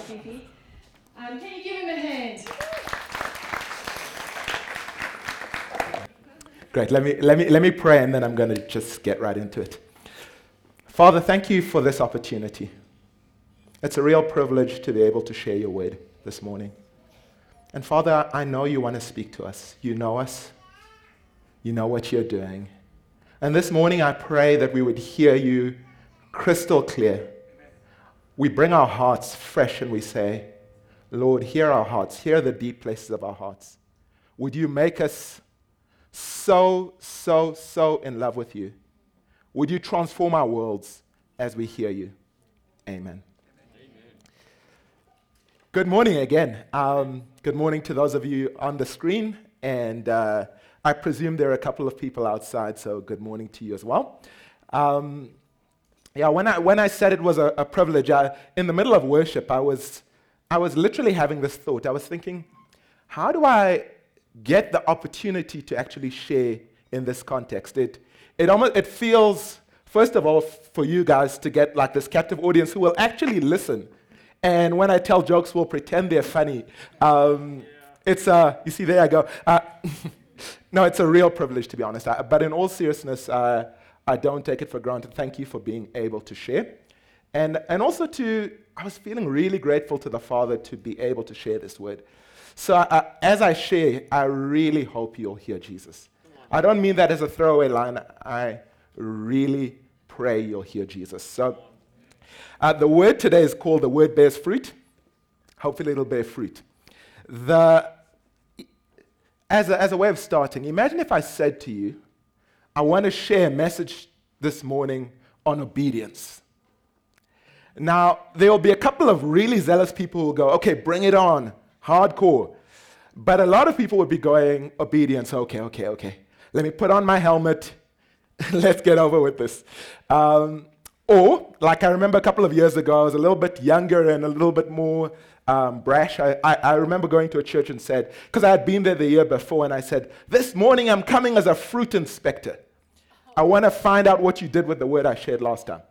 Fifi. Um, can you give him a hand? Great. Let me, let, me, let me pray and then I'm going to just get right into it. Father, thank you for this opportunity. It's a real privilege to be able to share your word this morning. And Father, I know you want to speak to us. You know us, you know what you're doing. And this morning, I pray that we would hear you crystal clear. We bring our hearts fresh and we say, Lord, hear our hearts, hear the deep places of our hearts. Would you make us so, so, so in love with you? Would you transform our worlds as we hear you? Amen. Good morning again. Um, good morning to those of you on the screen. And uh, I presume there are a couple of people outside, so good morning to you as well. Um, yeah, when I, when I said it was a, a privilege, I, in the middle of worship, I was, I was literally having this thought. I was thinking, how do I get the opportunity to actually share in this context? It, it, almost, it feels, first of all, for you guys to get like this captive audience who will actually listen and when I tell jokes, we'll pretend they're funny. Um, it's, uh, you see, there I go. Uh, no, it's a real privilege, to be honest. I, but in all seriousness, uh, I don't take it for granted. Thank you for being able to share. And, and also to, I was feeling really grateful to the Father to be able to share this word. So as I share, I really hope you'll hear Jesus. I don't mean that as a throwaway line. I really pray you'll hear Jesus. So uh, the word today is called the word bears fruit. Hopefully, it'll bear fruit. The, as, a, as a way of starting, imagine if I said to you, I want to share a message this morning on obedience. Now, there will be a couple of really zealous people who will go, okay, bring it on, hardcore. But a lot of people would be going, obedience, okay, okay, okay. Let me put on my helmet. Let's get over with this. Um, or, like I remember a couple of years ago, I was a little bit younger and a little bit more um, brash. I, I, I, remember going to a church and said, because I had been there the year before, and I said, This morning I'm coming as a fruit inspector. I want to find out what you did with the word I shared last time.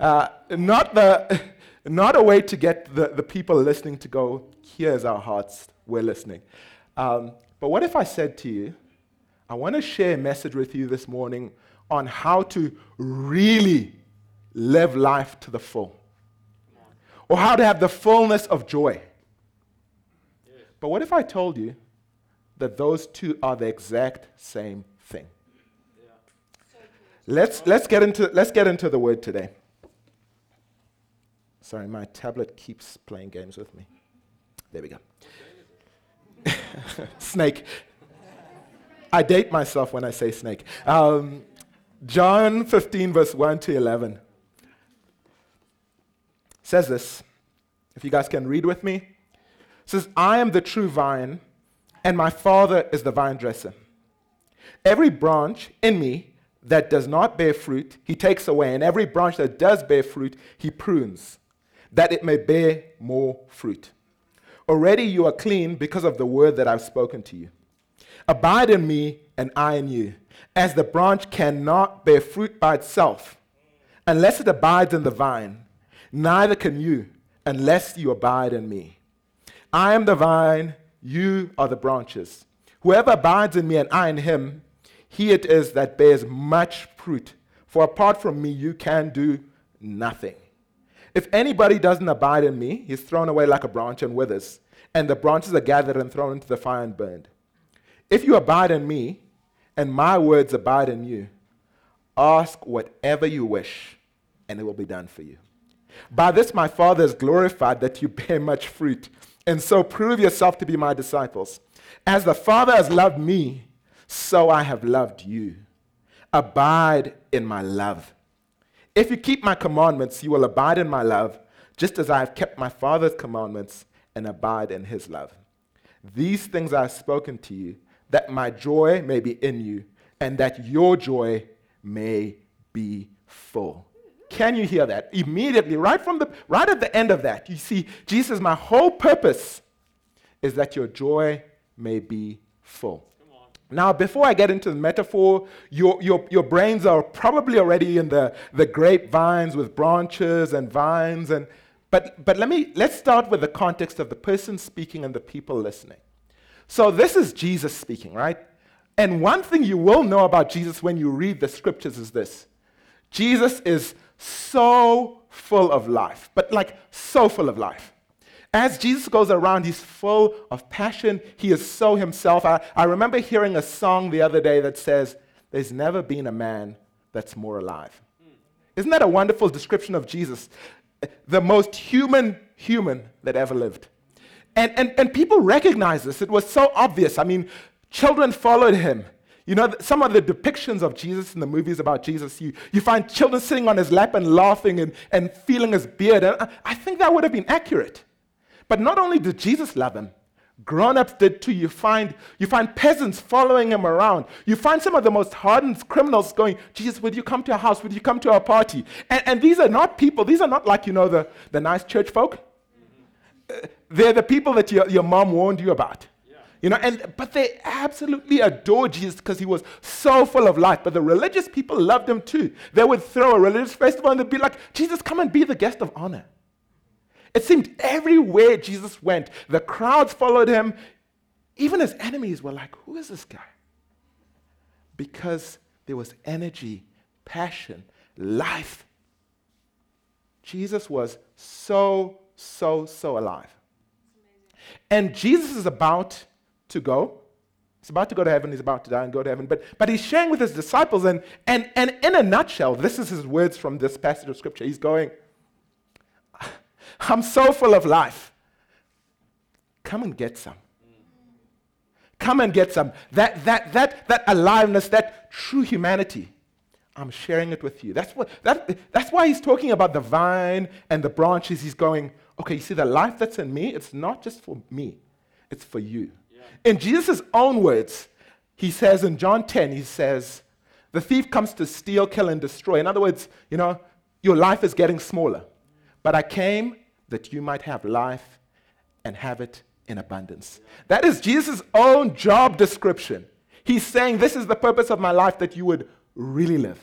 Uh, not, the, not a way to get the, the people listening to go, Here's our hearts, we're listening. Um, but what if I said to you, I want to share a message with you this morning on how to really live life to the full. Or how to have the fullness of joy. But what if I told you that those two are the exact same? Let's, let's, get into, let's get into the word today. Sorry, my tablet keeps playing games with me. There we go. snake. I date myself when I say snake. Um, John 15, verse 1 to 11 says this. If you guys can read with me, it says, I am the true vine, and my Father is the vine dresser. Every branch in me that does not bear fruit, he takes away, and every branch that does bear fruit, he prunes, that it may bear more fruit. Already you are clean because of the word that I've spoken to you. Abide in me, and I in you. As the branch cannot bear fruit by itself unless it abides in the vine, neither can you unless you abide in me. I am the vine, you are the branches. Whoever abides in me and I in him, he it is that bears much fruit. For apart from me, you can do nothing. If anybody doesn't abide in me, he's thrown away like a branch and withers, and the branches are gathered and thrown into the fire and burned. If you abide in me, and my words abide in you, ask whatever you wish, and it will be done for you. By this my Father is glorified that you bear much fruit, and so prove yourself to be my disciples. As the Father has loved me, so I have loved you. Abide in my love. If you keep my commandments, you will abide in my love, just as I have kept my Father's commandments and abide in his love. These things I have spoken to you, that my joy may be in you, and that your joy may be full. Can you hear that? Immediately, right from the right at the end of that, you see, Jesus, my whole purpose is that your joy may be full. Now, before I get into the metaphor, your, your, your brains are probably already in the, the grapevines with branches and vines. And But, but let me, let's start with the context of the person speaking and the people listening. So this is Jesus speaking, right? And one thing you will know about Jesus when you read the scriptures is this Jesus is so full of life, but like so full of life. As Jesus goes around, he's full of passion. He is so himself. I, I remember hearing a song the other day that says, There's never been a man that's more alive. Isn't that a wonderful description of Jesus? The most human human that ever lived. And, and, and people recognize this. It was so obvious. I mean, children followed him. You know, some of the depictions of Jesus in the movies about Jesus, you, you find children sitting on his lap and laughing and, and feeling his beard. And I think that would have been accurate. But not only did Jesus love him, grown ups did too. You find, you find peasants following him around. You find some of the most hardened criminals going, Jesus, would you come to our house? Would you come to our party? And, and these are not people, these are not like, you know, the, the nice church folk. Uh, they're the people that your, your mom warned you about. You know, and but they absolutely adored Jesus because he was so full of life. But the religious people loved him too. They would throw a religious festival and they'd be like, Jesus, come and be the guest of honor. It seemed everywhere Jesus went, the crowds followed him. Even his enemies were like, Who is this guy? Because there was energy, passion, life. Jesus was so, so, so alive. And Jesus is about to go. He's about to go to heaven. He's about to die and go to heaven. But, but he's sharing with his disciples, and, and, and in a nutshell, this is his words from this passage of scripture. He's going, I'm so full of life. Come and get some. Come and get some. That, that, that, that aliveness, that true humanity. I'm sharing it with you. That's, what, that, that's why he's talking about the vine and the branches. He's going, okay, you see, the life that's in me, it's not just for me, it's for you. In Jesus' own words, he says in John 10, he says, the thief comes to steal, kill, and destroy. In other words, you know, your life is getting smaller. But I came that you might have life and have it in abundance. That is Jesus' own job description. He's saying, This is the purpose of my life that you would really live.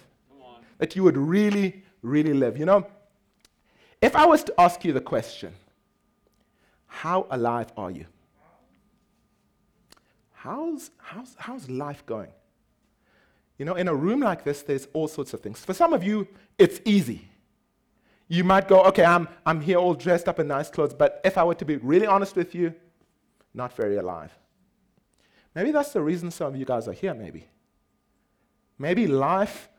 That you would really, really live. You know, if I was to ask you the question, How alive are you? How's, how's, how's life going? You know, in a room like this, there's all sorts of things. For some of you, it's easy. You might go, okay, I'm, I'm here all dressed up in nice clothes, but if I were to be really honest with you, not very alive. Maybe that's the reason some of you guys are here, maybe. Maybe life,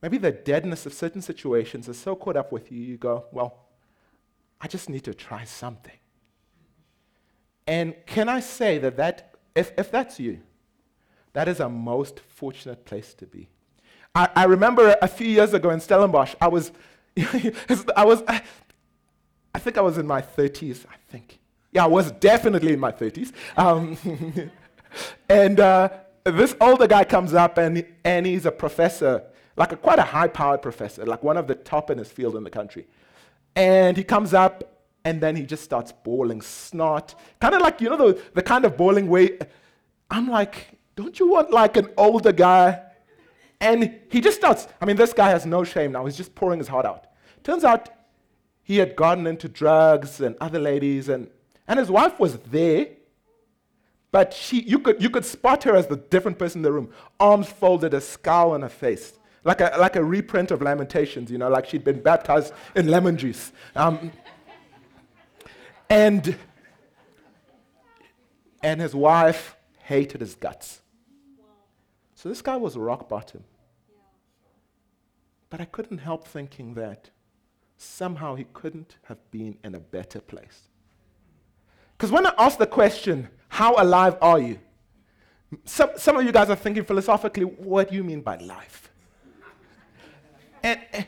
maybe the deadness of certain situations is so caught up with you, you go, well, I just need to try something. And can I say that, that if, if that's you, that is a most fortunate place to be. I, I remember a few years ago in Stellenbosch, I was, I was, I, I think I was in my 30s, I think. Yeah, I was definitely in my 30s. Um, and uh, this older guy comes up, and, and he's a professor, like a, quite a high powered professor, like one of the top in his field in the country. And he comes up, and then he just starts bawling snot. Kind of like, you know, the, the kind of bawling way. I'm like, don't you want like an older guy? And he just starts, I mean, this guy has no shame now. He's just pouring his heart out. Turns out he had gotten into drugs and other ladies, and, and his wife was there, but she, you, could, you could spot her as the different person in the room, arms folded, a scowl on her face, like a, like a reprint of Lamentations, you know, like she'd been baptized in lemon juice. Um, and, and his wife hated his guts. So this guy was rock bottom. But I couldn't help thinking that somehow he couldn't have been in a better place. Because when I ask the question, how alive are you? Some, some of you guys are thinking philosophically, what do you mean by life? and, and,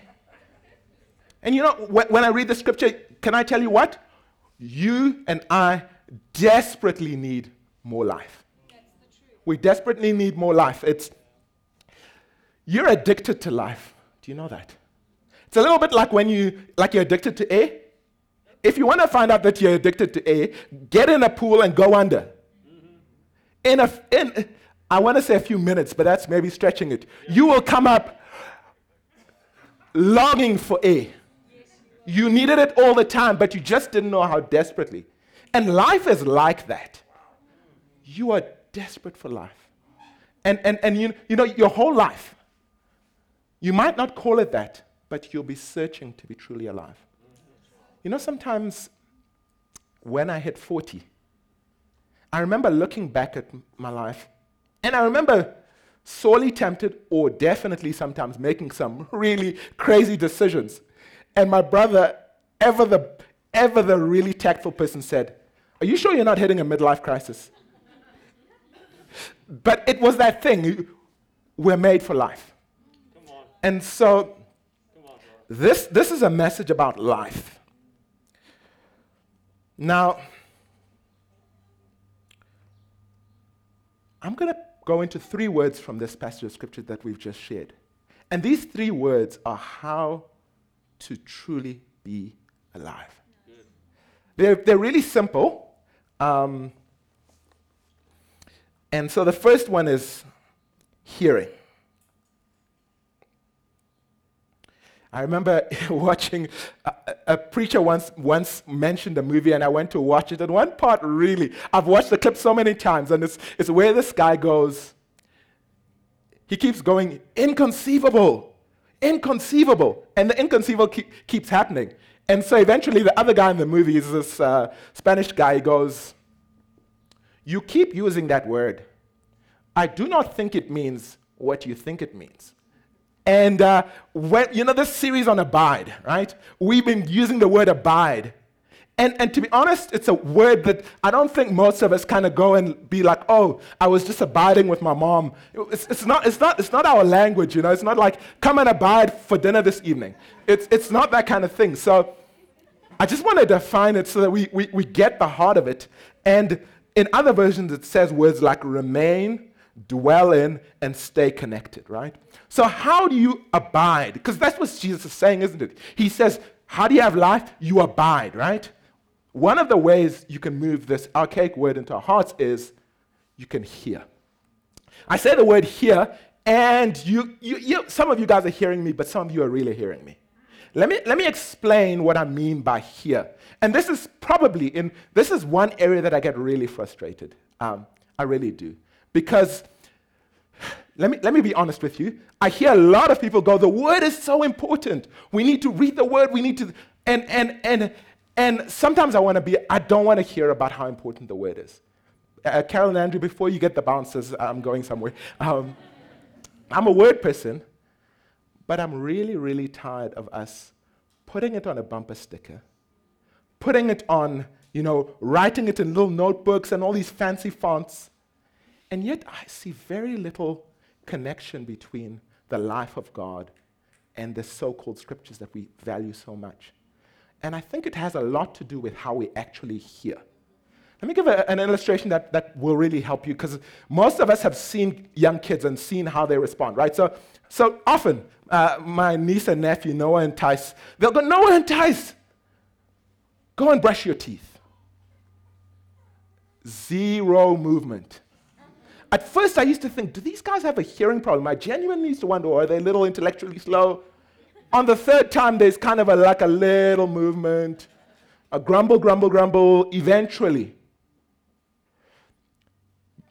and you know, when, when I read the scripture, can I tell you what? You and I desperately need more life. We desperately need more life. It's you're addicted to life. Do you know that? It's a little bit like when you like you're addicted to air. If you want to find out that you're addicted to air, get in a pool and go under. In a in I want to say a few minutes, but that's maybe stretching it. You will come up longing for air. You needed it all the time, but you just didn't know how desperately. And life is like that. You are desperate for life. And, and, and you, you know, your whole life, you might not call it that, but you'll be searching to be truly alive. You know, sometimes when I hit 40, I remember looking back at my life, and I remember sorely tempted, or definitely sometimes making some really crazy decisions. And my brother, ever the, ever the really tactful person, said, Are you sure you're not hitting a midlife crisis? But it was that thing. We're made for life. And so, this, this is a message about life. Now, I'm going to go into three words from this passage of scripture that we've just shared. And these three words are how to truly be alive. They're, they're really simple. Um, and so the first one is hearing. I remember watching a, a, preacher once once mentioned a movie, and I went to watch it. And one part really, I've watched the clip so many times, and it's, it's where this guy goes. He keeps going, inconceivable, inconceivable, and the inconceivable keep, keeps happening. And so eventually, the other guy in the movie is this uh, Spanish guy. He goes, "You keep using that word. I do not think it means what you think it means." And uh, when, you know, this series on abide, right? We've been using the word abide. And, and to be honest, it's a word that I don't think most of us kind of go and be like, oh, I was just abiding with my mom. It's, it's, not, it's, not, it's not our language, you know? It's not like, come and abide for dinner this evening. It's, it's not that kind of thing. So I just want to define it so that we, we, we get the heart of it. And in other versions, it says words like remain, dwell in, and stay connected, right? So, how do you abide? Because that's what Jesus is saying, isn't it? He says, How do you have life? You abide, right? One of the ways you can move this archaic word into our hearts is you can hear. I say the word hear, and you, you, you, some of you guys are hearing me, but some of you are really hearing me. Let me, let me explain what I mean by here. And this is probably in, this is one area that I get really frustrated. Um, I really do. Because let me, let me be honest with you. I hear a lot of people go, the word is so important. We need to read the word. We need to, and, and, and, and sometimes I want to be, I don't want to hear about how important the word is. Uh, Carol and Andrew, before you get the bounces, I'm going somewhere. Um, I'm a word person, but I'm really, really tired of us putting it on a bumper sticker, putting it on, you know, writing it in little notebooks and all these fancy fonts and yet I see very little connection between the life of God and the so called scriptures that we value so much. And I think it has a lot to do with how we actually hear. Let me give a, an illustration that, that will really help you because most of us have seen young kids and seen how they respond, right? So, so often, uh, my niece and nephew, Noah and Tice, they'll go, Noah and Tice, go and brush your teeth. Zero movement. At first, I used to think, do these guys have a hearing problem? I genuinely used to wonder, are they a little intellectually slow? On the third time, there's kind of a, like a little movement, a grumble, grumble, grumble, eventually.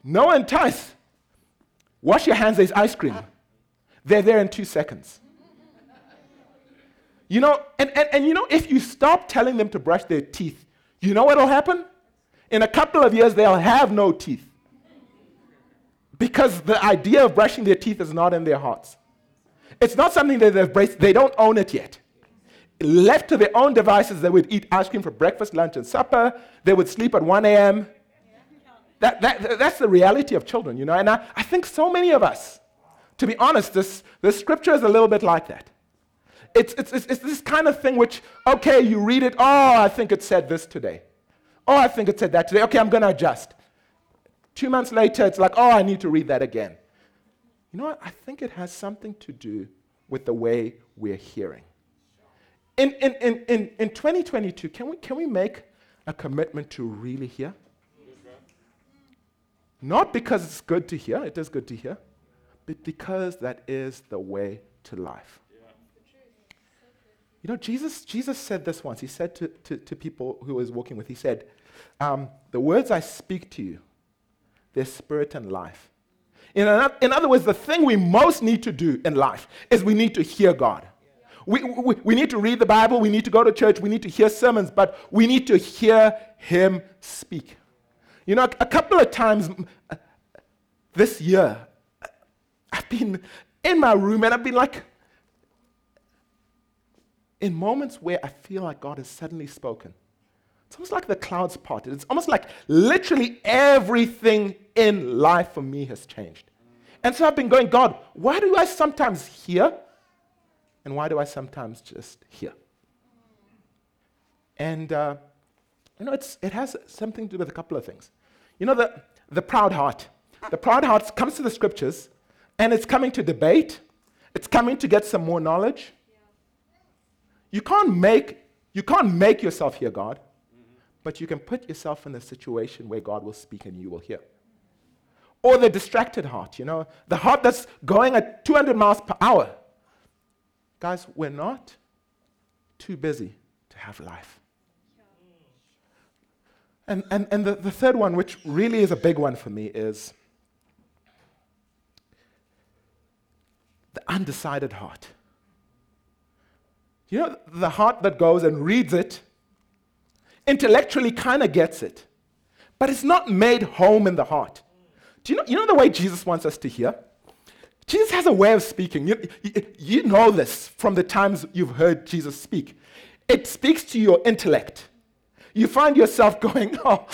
Noah and Tice. Wash your hands, there's ice cream. They're there in two seconds. You know, and, and, and you know, if you stop telling them to brush their teeth, you know what'll happen? In a couple of years, they'll have no teeth because the idea of brushing their teeth is not in their hearts. It's not something that they've embraced, they don't own it yet. Left to their own devices, they would eat ice cream for breakfast, lunch, and supper. They would sleep at 1 a.m. That, that, that's the reality of children, you know. And I, I think so many of us, to be honest, this, this scripture is a little bit like that. It's, it's, it's, it's this kind of thing which, okay, you read it, oh, I think it said this today. Oh, I think it said that today. Okay, I'm going to adjust. Two months later, it's like, oh, I need to read that again. You know what? I think it has something to do with the way we're hearing. In, in, in, in, in 2022, can we, can we make a commitment to really hear? Not because it's good to hear, it is good to hear, but because that is the way to life. You know, Jesus, Jesus said this once. He said to, to, to people who he was walking with, He said, um, The words I speak to you, they're spirit and life. In, in other words, the thing we most need to do in life is we need to hear God. We, we, we need to read the Bible, we need to go to church, we need to hear sermons, but we need to hear Him speak. You know, a couple of times this year, I've been in my room and I've been like, in moments where I feel like God has suddenly spoken. It's almost like the clouds parted. It's almost like literally everything in life for me has changed. And so I've been going, God, why do I sometimes hear? And why do I sometimes just hear? And, uh, you know, it has something to do with a couple of things. You know, the, the proud heart. The proud heart comes to the scriptures and it's coming to debate, it's coming to get some more knowledge. You can't make, you can't make yourself hear God, but you can put yourself in a situation where God will speak and you will hear. Or the distracted heart, you know, the heart that's going at 200 miles per hour. Guys, we're not too busy to have life. And, and, and the, the third one, which really is a big one for me, is the undecided heart. You know, the heart that goes and reads it, intellectually kind of gets it, but it's not made home in the heart. Do you know, you know the way Jesus wants us to hear? Jesus has a way of speaking. You, you, you know this from the times you've heard Jesus speak. It speaks to your intellect. You find yourself going, Oh,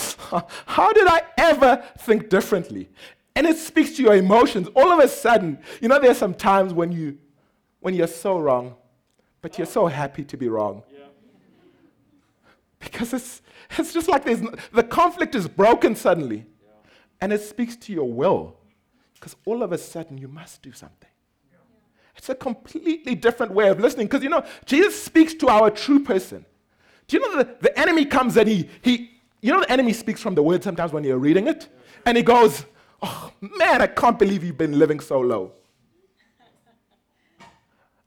how did I ever think differently? And it speaks to your emotions. All of a sudden, you know, there's some times when, you, when you're so wrong, but you're so happy to be wrong. Yeah. Because it's, it's just like there's, the conflict is broken suddenly. Yeah. And it speaks to your will. Because all of a sudden, you must do something. It's a completely different way of listening. Because, you know, Jesus speaks to our true person. Do you know the, the enemy comes and he, he, you know, the enemy speaks from the word sometimes when you're reading it? And he goes, Oh, man, I can't believe you've been living so low.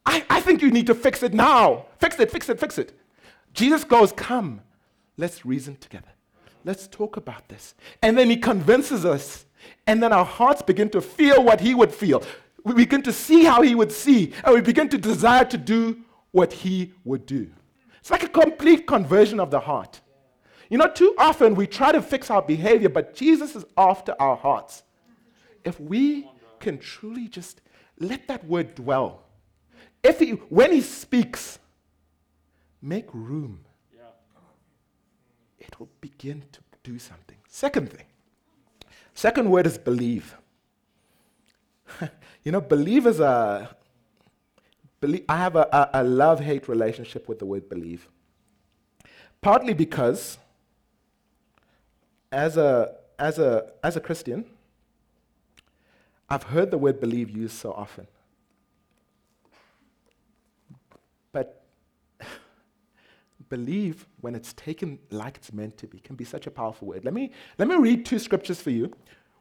I, I think you need to fix it now. Fix it, fix it, fix it. Jesus goes, Come, let's reason together. Let's talk about this. And then he convinces us. And then our hearts begin to feel what he would feel. We begin to see how he would see. And we begin to desire to do what he would do. It's like a complete conversion of the heart. You know, too often we try to fix our behavior, but Jesus is after our hearts. If we can truly just let that word dwell, if he, when he speaks, make room, it will begin to do something. Second thing, second word is believe. you know, believe is a, believe, I have a, a, a love hate relationship with the word believe. Partly because, as a, as a, as a Christian, I've heard the word believe used so often. But believe, when it's taken like it's meant to be, can be such a powerful word. Let me, let me read two scriptures for you.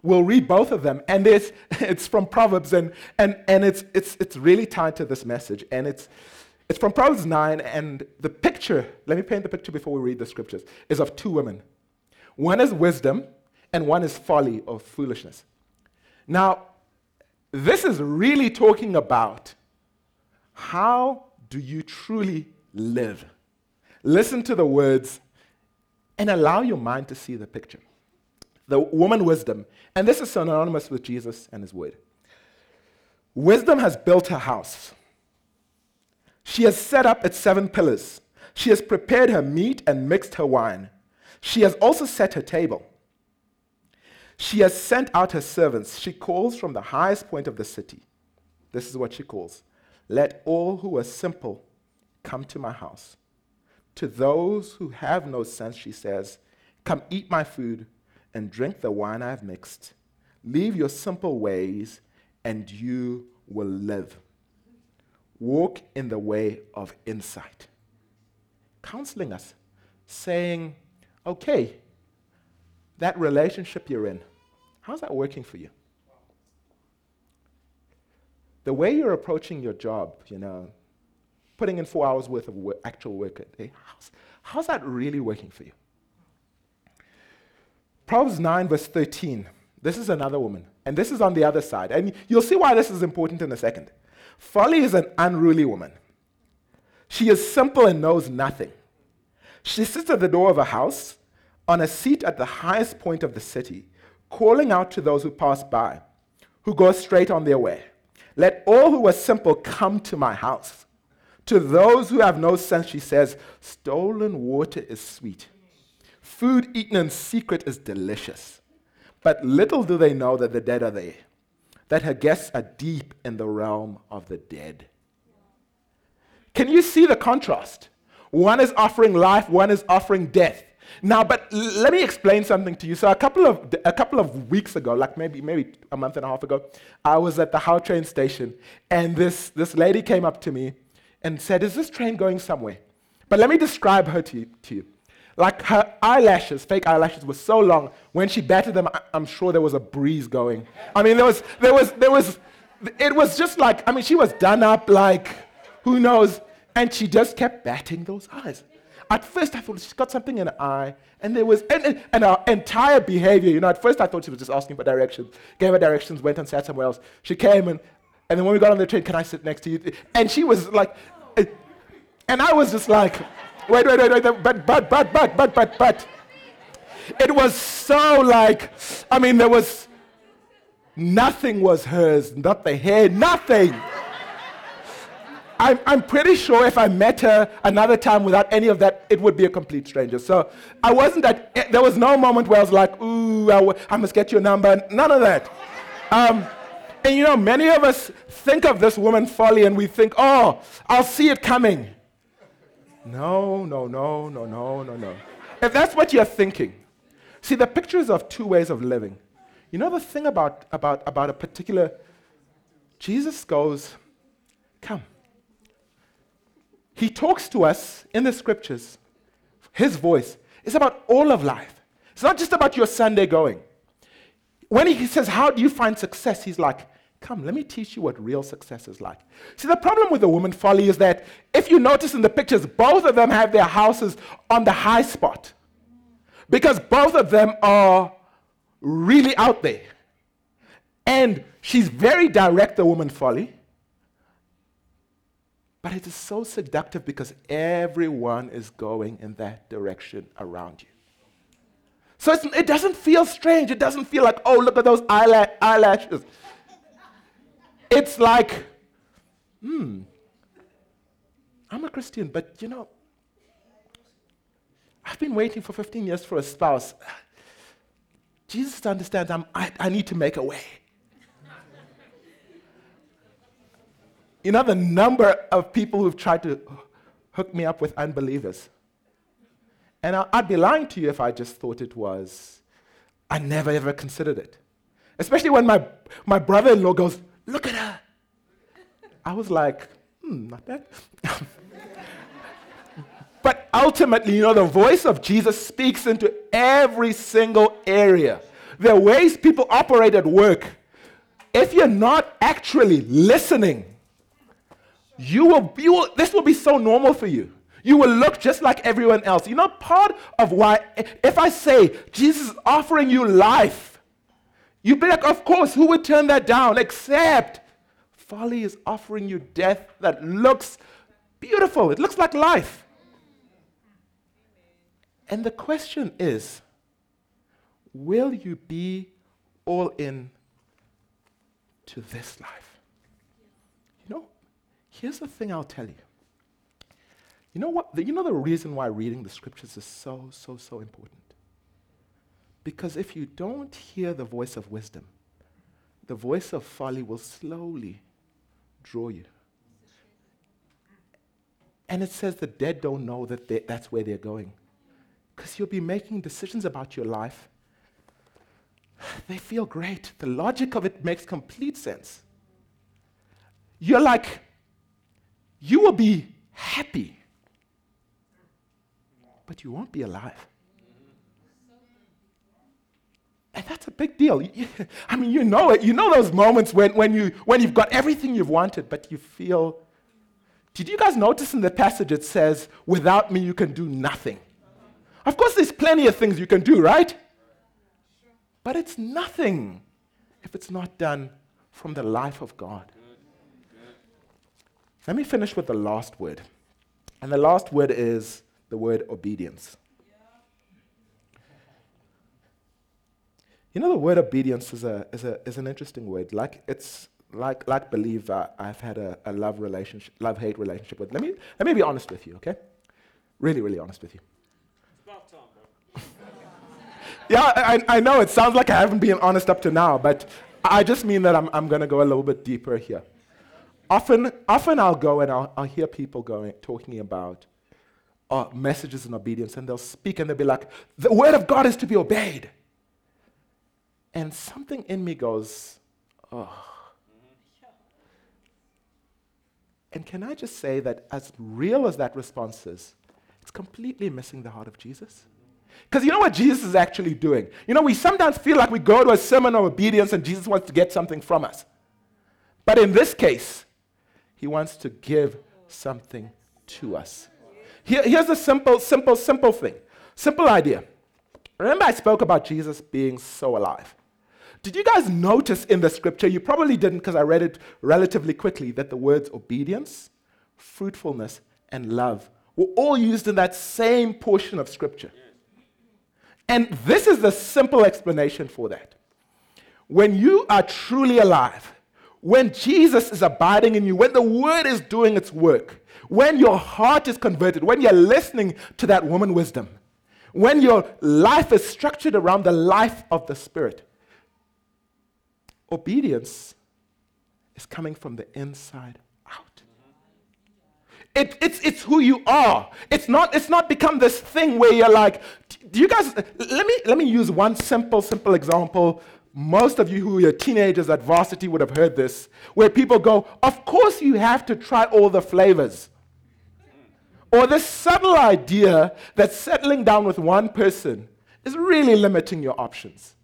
We'll read both of them, and it's, it's from Proverbs, and, and, and it's, it's, it's really tied to this message. And it's, it's from Proverbs 9, and the picture, let me paint the picture before we read the scriptures, is of two women. One is wisdom, and one is folly or foolishness. Now, this is really talking about how do you truly live? Listen to the words and allow your mind to see the picture. The woman wisdom, and this is synonymous with Jesus and his word. Wisdom has built her house. She has set up its seven pillars. She has prepared her meat and mixed her wine. She has also set her table. She has sent out her servants. She calls from the highest point of the city. This is what she calls Let all who are simple come to my house. To those who have no sense, she says, Come eat my food and drink the wine I have mixed. Leave your simple ways, and you will live. Walk in the way of insight. Counseling us, saying, Okay, that relationship you're in, how's that working for you? The way you're approaching your job, you know, putting in four hours worth of work, actual work. How's, how's that really working for you? Proverbs 9, verse 13. This is another woman, and this is on the other side. And you'll see why this is important in a second. Folly is an unruly woman. She is simple and knows nothing. She sits at the door of a house, on a seat at the highest point of the city, calling out to those who pass by, who go straight on their way. Let all who are simple come to my house. To those who have no sense, she says, stolen water is sweet. Food eaten in secret is delicious. But little do they know that the dead are there, that her guests are deep in the realm of the dead. Can you see the contrast? One is offering life, one is offering death. Now, but let me explain something to you. So a couple of a couple of weeks ago, like maybe maybe a month and a half ago, I was at the How train station, and this this lady came up to me and said, "Is this train going somewhere?" But let me describe her to you. To you. Like her eyelashes, fake eyelashes, were so long. When she batted them, I, I'm sure there was a breeze going. I mean, there was there was there was. It was just like I mean, she was done up like who knows, and she just kept batting those eyes. At first, I thought she's got something in her eye, and there was, and, and, her entire behavior, you know, at first I thought she was just asking for directions, gave her directions, went and sat somewhere else. She came, and, and then when we got on the train, can I sit next to you? And she was like, and I was just like, wait, wait, wait, wait, but, but, but, but, but, but, but. It was so like, I mean, there was, nothing was hers, not the hair, nothing. I'm, I'm pretty sure if I met her another time without any of that, it would be a complete stranger. So I wasn't that, eh, there was no moment where I was like, ooh, I, w- I must get your number. None of that. Um, and you know, many of us think of this woman folly and we think, oh, I'll see it coming. No, no, no, no, no, no, no. If that's what you're thinking, see, the pictures of two ways of living. You know the thing about, about, about a particular, Jesus goes, come. He talks to us in the scriptures. His voice is about all of life. It's not just about your Sunday going. When he says, How do you find success? He's like, Come, let me teach you what real success is like. See, the problem with the woman folly is that if you notice in the pictures, both of them have their houses on the high spot because both of them are really out there. And she's very direct, the woman folly. But it is so seductive because everyone is going in that direction around you. So it doesn't feel strange. It doesn't feel like, oh, look at those eyelash- eyelashes. It's like, hmm, I'm a Christian, but you know, I've been waiting for 15 years for a spouse. Jesus understands I'm, I, I need to make a way. You know, the number of people who've tried to hook me up with unbelievers. And I, would be lying to you if I just thought it was, I never ever considered it. Especially when my, my brother in law goes, Look at her. I was like, Hmm, not bad. but ultimately, you know, the voice of Jesus speaks into every single area. The ways people operate at work. If you're not actually listening, you will, you will, this will be so normal for you. You will look just like everyone else. You know, part of why, if I say Jesus is offering you life, you'd be like, of course, who would turn that down? Except folly is offering you death that looks beautiful. It looks like life. And the question is will you be all in to this life? You know, here's the thing I'll tell you. You know what? You know the reason why reading the scriptures is so, so, so important? Because if you don't hear the voice of wisdom, the voice of folly will slowly draw you. And it says the dead don't know that that's where they're going. Because you'll be making decisions about your life. They feel great. The logic of it makes complete sense. You're like, you will be happy, but you won't be alive. And that's a big deal. I mean, you know it. You know those moments when, when, you, when you've got everything you've wanted, but you feel Did you guys notice in the passage it says, without me you can do nothing? Of course, there's plenty of things you can do, right? But it's nothing if it's not done from the life of God. Let me finish with the last word. And the last word is the word obedience. You know, the word obedience is, a, is, a, is an interesting word. Like, it's like, like believe uh, I've had a, a love relationship, love hate relationship with. Let me, let me be honest with you, okay? Really, really honest with you. yeah, I, I know it sounds like I haven't been honest up to now, but I just mean that I'm, I'm going to go a little bit deeper here. Often, often I'll go and I'll, I'll hear people going, talking about uh, messages and obedience, and they'll speak and they'll be like, the word of God is to be obeyed. And something in me goes, oh. And can I just say that, as real as that response is, it's completely missing the heart of Jesus? Because you know what Jesus is actually doing? You know, we sometimes feel like we go to a sermon of obedience and Jesus wants to get something from us. But in this case, he wants to give something to us. Here, here's a simple, simple, simple thing. Simple idea. Remember, I spoke about Jesus being so alive. Did you guys notice in the scripture? You probably didn't because I read it relatively quickly that the words obedience, fruitfulness, and love were all used in that same portion of scripture. And this is the simple explanation for that. When you are truly alive, when Jesus is abiding in you, when the word is doing its work, when your heart is converted, when you're listening to that woman wisdom, when your life is structured around the life of the Spirit, obedience is coming from the inside out. It, it's, it's who you are. It's not, it's not become this thing where you're like, do you guys, let me, let me use one simple, simple example. Most of you who are teenagers at varsity would have heard this, where people go, Of course, you have to try all the flavors. Or this subtle idea that settling down with one person is really limiting your options.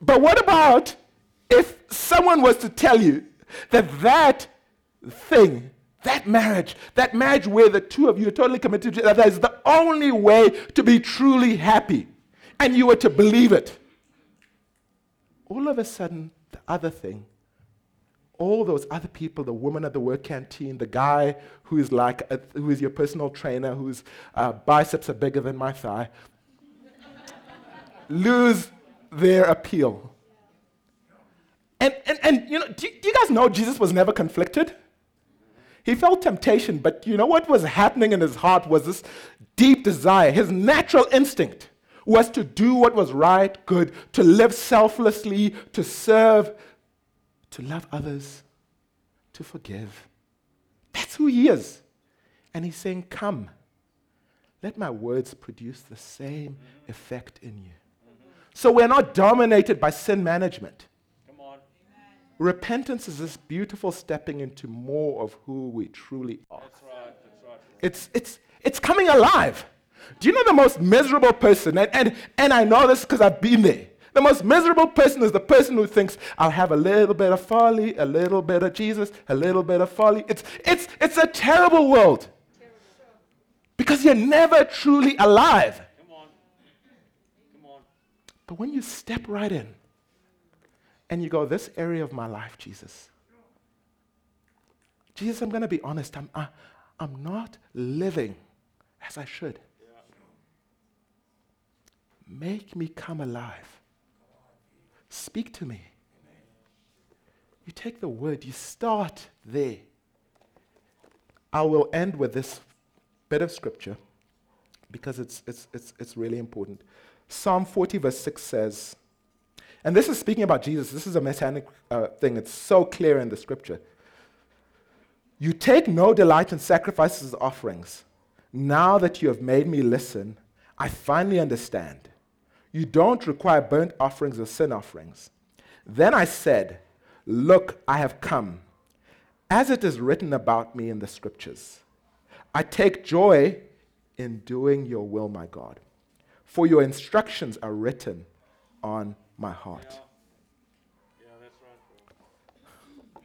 But what about if someone was to tell you that that thing, that marriage, that marriage where the two of you are totally committed to that is the only way to be truly happy, and you were to believe it, all of a sudden, the other thing, all those other people, the woman at the work canteen, the guy who is like, a, who is your personal trainer, whose uh, biceps are bigger than my thigh, lose their appeal. And, and, and you know, do, do you guys know Jesus was never conflicted? He felt temptation, but you know what was happening in his heart was this deep desire. His natural instinct was to do what was right, good, to live selflessly, to serve, to love others, to forgive. That's who he is. And he's saying, Come, let my words produce the same effect in you. So we're not dominated by sin management. Come on. Repentance is this beautiful stepping into more of who we truly are. That's right. That's right. It's, it's, it's coming alive. Do you know the most miserable person? And, and, and I know this because I've been there. The most miserable person is the person who thinks, I'll have a little bit of folly, a little bit of Jesus, a little bit of folly. It's, it's, it's a terrible world. Because you're never truly alive. But when you step right in and you go, This area of my life, Jesus, Jesus, I'm going to be honest, I'm, I, am i am not living as I should. Make me come alive. Speak to me. You take the word, you start there. I will end with this bit of scripture because it's, it's, it's, it's really important. Psalm 40, verse 6 says, and this is speaking about Jesus, this is a messianic uh, thing, it's so clear in the scripture. You take no delight in sacrifices and offerings. Now that you have made me listen, I finally understand. You don't require burnt offerings or sin offerings. Then I said, Look, I have come, as it is written about me in the scriptures. I take joy in doing your will, my God for your instructions are written on my heart. Yeah. Yeah.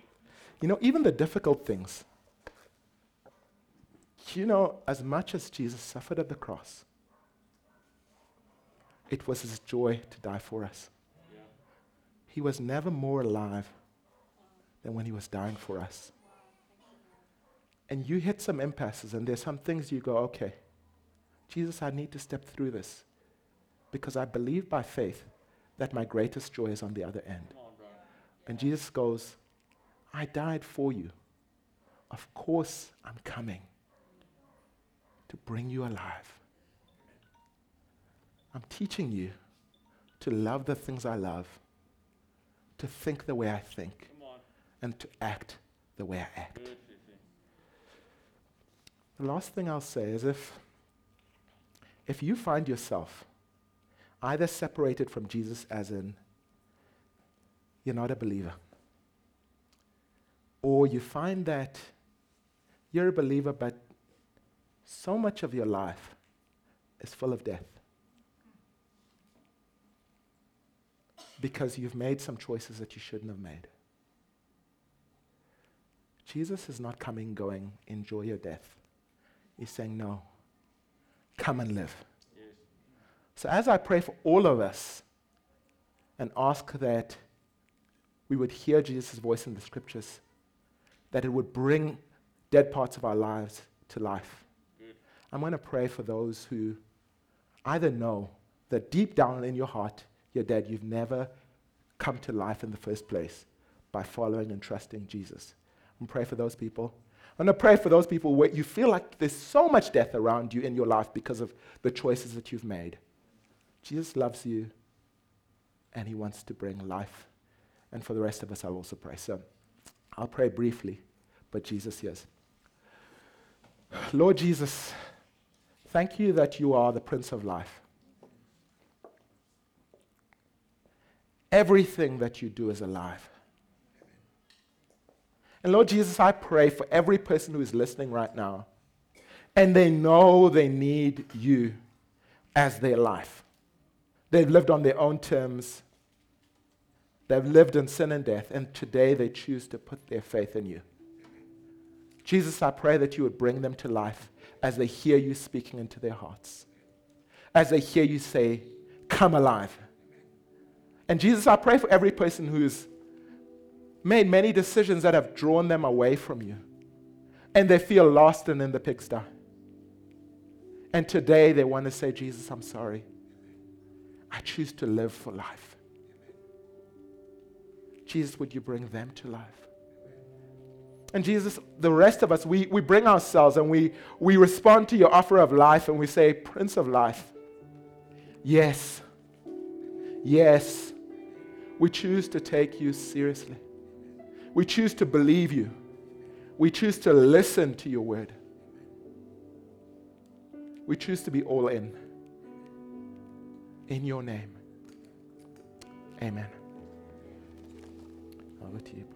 You know, even the difficult things You know, as much as Jesus suffered at the cross, it was his joy to die for us. He was never more alive than when he was dying for us. And you hit some impasses, and there's some things you go, okay, Jesus, I need to step through this because I believe by faith that my greatest joy is on the other end. And Jesus goes, I died for you. Of course, I'm coming to bring you alive. I'm teaching you to love the things I love, to think the way I think, and to act the way I act. The last thing I'll say is if, if you find yourself either separated from Jesus, as in you're not a believer, or you find that you're a believer, but so much of your life is full of death. Because you've made some choices that you shouldn't have made. Jesus is not coming going, enjoy your death. He's saying, no, come and live. So as I pray for all of us and ask that we would hear Jesus' voice in the scriptures, that it would bring dead parts of our lives to life. I'm going to pray for those who either know that deep down in your heart, you're dead. You've never come to life in the first place by following and trusting Jesus. And pray for those people. I'm going to pray for those people where you feel like there's so much death around you in your life because of the choices that you've made. Jesus loves you and he wants to bring life. And for the rest of us, I'll also pray. So I'll pray briefly, but Jesus hears. Lord Jesus, thank you that you are the Prince of Life. Everything that you do is alive. And Lord Jesus, I pray for every person who is listening right now, and they know they need you as their life. They've lived on their own terms, they've lived in sin and death, and today they choose to put their faith in you. Jesus, I pray that you would bring them to life as they hear you speaking into their hearts, as they hear you say, Come alive. And Jesus, I pray for every person who's made many decisions that have drawn them away from you, and they feel lost and in the pigsty. And today they want to say, Jesus, I'm sorry. I choose to live for life. Jesus, would you bring them to life? And Jesus, the rest of us, we, we bring ourselves and we, we respond to your offer of life and we say, Prince of Life, yes, yes, we choose to take you seriously. We choose to believe you. We choose to listen to your word. We choose to be all in. In your name. Amen. Over to you.